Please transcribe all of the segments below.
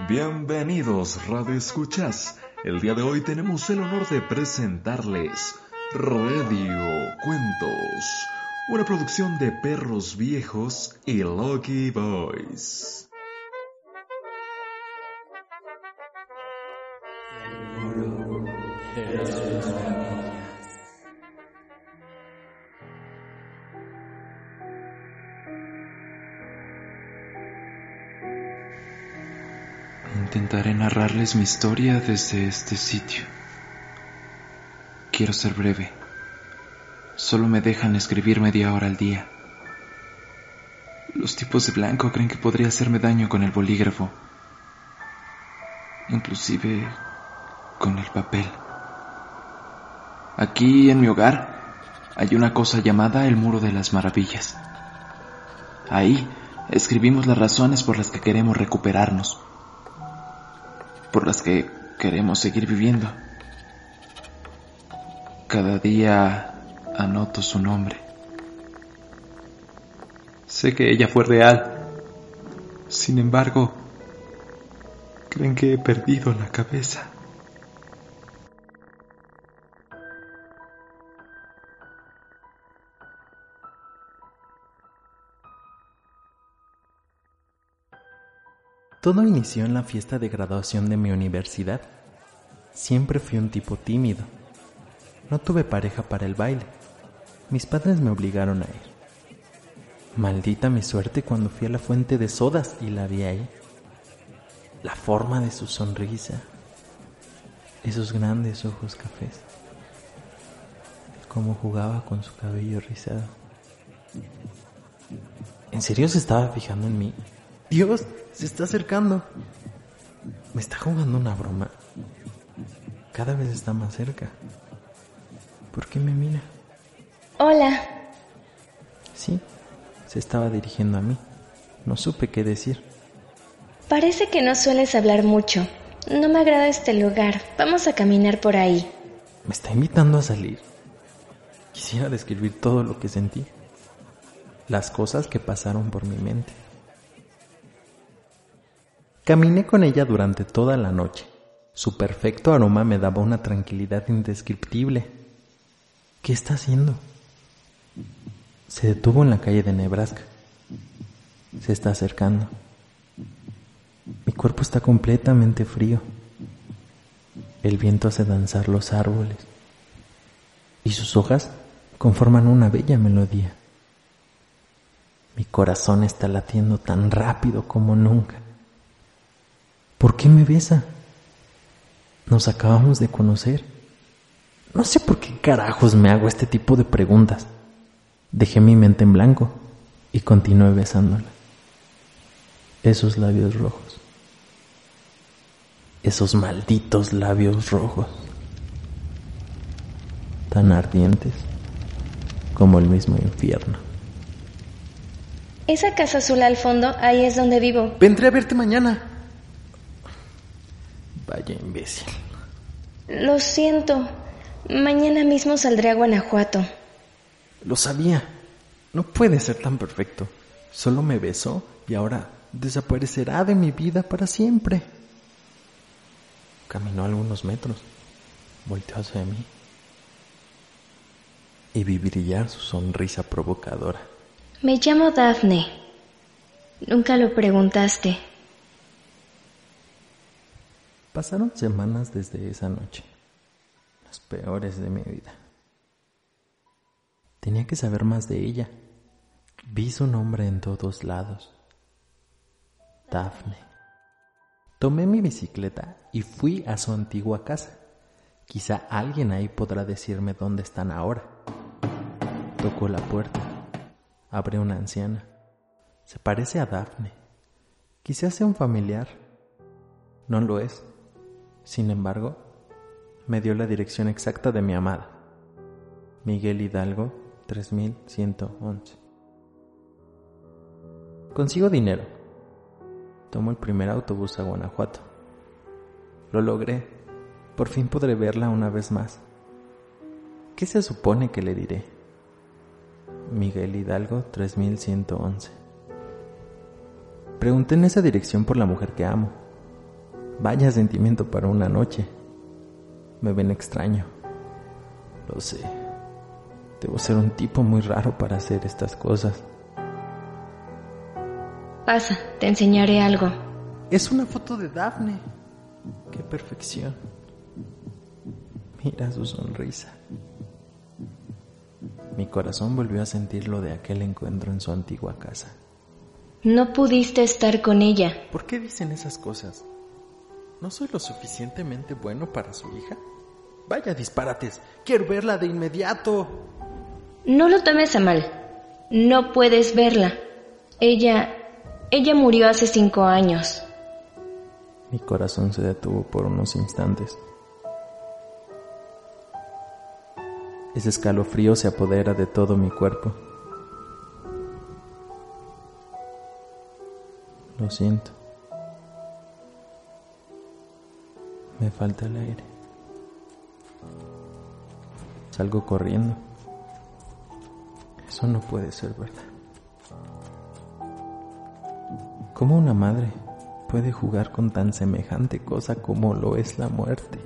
Bienvenidos, Radio Escuchas. El día de hoy tenemos el honor de presentarles Radio Cuentos, una producción de Perros Viejos y Lucky Boys. Intentaré narrarles mi historia desde este sitio. Quiero ser breve. Solo me dejan escribir media hora al día. Los tipos de blanco creen que podría hacerme daño con el bolígrafo. Inclusive con el papel. Aquí en mi hogar hay una cosa llamada el Muro de las Maravillas. Ahí escribimos las razones por las que queremos recuperarnos por las que queremos seguir viviendo. Cada día anoto su nombre. Sé que ella fue real. Sin embargo, creen que he perdido la cabeza. Todo inició en la fiesta de graduación de mi universidad. Siempre fui un tipo tímido. No tuve pareja para el baile. Mis padres me obligaron a ir. Maldita mi suerte cuando fui a la fuente de sodas y la vi ahí. La forma de su sonrisa. Esos grandes ojos cafés. Cómo jugaba con su cabello rizado. ¿En serio se estaba fijando en mí? Dios, se está acercando. Me está jugando una broma. Cada vez está más cerca. ¿Por qué me mira? Hola, Sí, se estaba dirigiendo a mí. No supe qué decir. parece que no sueles hablar mucho. No me agrada este lugar. Vamos a caminar por ahí. Me está invitando a salir. Quisiera describir todo lo que sentí. Las cosas que pasaron por mi mente. Caminé con ella durante toda la noche. Su perfecto aroma me daba una tranquilidad indescriptible. ¿Qué está haciendo? Se detuvo en la calle de Nebraska. Se está acercando. Mi cuerpo está completamente frío. El viento hace danzar los árboles. Y sus hojas conforman una bella melodía. Mi corazón está latiendo tan rápido como nunca. ¿Por qué me besa? Nos acabamos de conocer. No sé por qué carajos me hago este tipo de preguntas. Dejé mi mente en blanco y continué besándola. Esos labios rojos. Esos malditos labios rojos. Tan ardientes como el mismo infierno. Esa casa azul al fondo, ahí es donde vivo. Vendré a verte mañana. Vaya imbécil. Lo siento. Mañana mismo saldré a Guanajuato. Lo sabía. No puede ser tan perfecto. Solo me besó y ahora desaparecerá de mi vida para siempre. Caminó algunos metros, volteó hacia mí y vi brillar su sonrisa provocadora. Me llamo Daphne. Nunca lo preguntaste. Pasaron semanas desde esa noche, las peores de mi vida. Tenía que saber más de ella. Vi su nombre en todos lados. Daphne. Tomé mi bicicleta y fui a su antigua casa. Quizá alguien ahí podrá decirme dónde están ahora. Tocó la puerta. Abre una anciana. Se parece a Daphne. Quizá sea un familiar. No lo es. Sin embargo, me dio la dirección exacta de mi amada. Miguel Hidalgo, 3111. Consigo dinero. Tomo el primer autobús a Guanajuato. Lo logré. Por fin podré verla una vez más. ¿Qué se supone que le diré? Miguel Hidalgo 3111. Pregunté en esa dirección por la mujer que amo. Vaya sentimiento para una noche. Me ven extraño. Lo sé. Debo ser un tipo muy raro para hacer estas cosas. Pasa, te enseñaré algo. Es una foto de Daphne. Qué perfección. Mira su sonrisa. Mi corazón volvió a sentir lo de aquel encuentro en su antigua casa. No pudiste estar con ella. ¿Por qué dicen esas cosas? ¿No soy lo suficientemente bueno para su hija? Vaya disparates. Quiero verla de inmediato. No lo tomes a mal. No puedes verla. Ella... Ella murió hace cinco años. Mi corazón se detuvo por unos instantes. Ese escalofrío se apodera de todo mi cuerpo. Lo siento. Me falta el aire. Salgo corriendo. Eso no puede ser verdad. ¿Cómo una madre puede jugar con tan semejante cosa como lo es la muerte?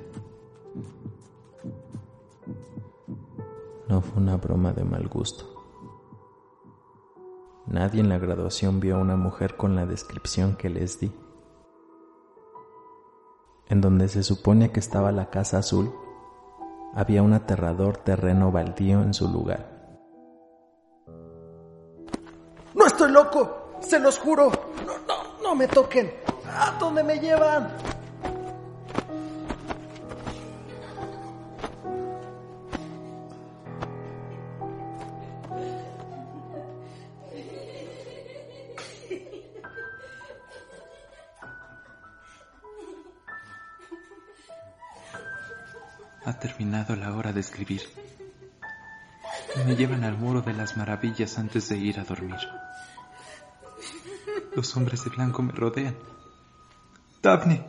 No fue una broma de mal gusto. Nadie en la graduación vio a una mujer con la descripción que les di. En donde se supone que estaba la casa azul, había un aterrador terreno baldío en su lugar. ¡No estoy loco! ¡Se los juro! ¡No, no, no me toquen! ¿A dónde me llevan? Ha terminado la hora de escribir. Me llevan al muro de las maravillas antes de ir a dormir. Los hombres de blanco me rodean. Daphne.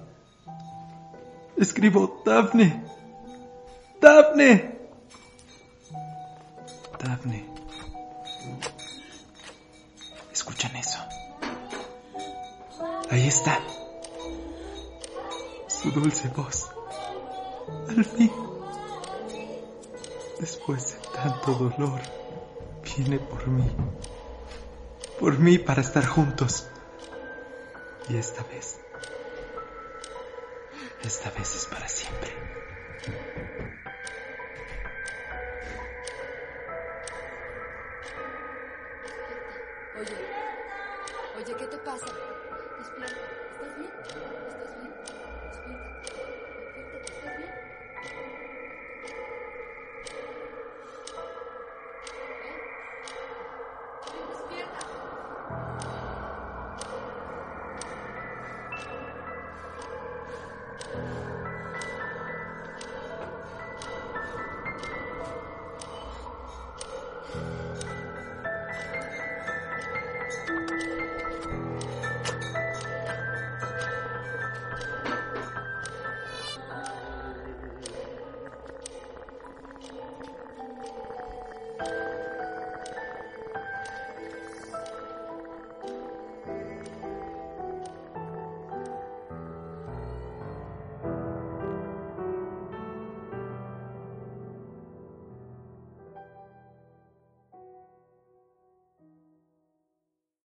Escribo Daphne. Daphne. Daphne. ¿Escuchan eso? Ahí está. Su dulce voz. Al fin. Después de tanto dolor, viene por mí. Por mí para estar juntos. Y esta vez. Esta vez es para siempre. Oye, oye, ¿qué te pasa? Despierta, ¿estás bien? ¿Estás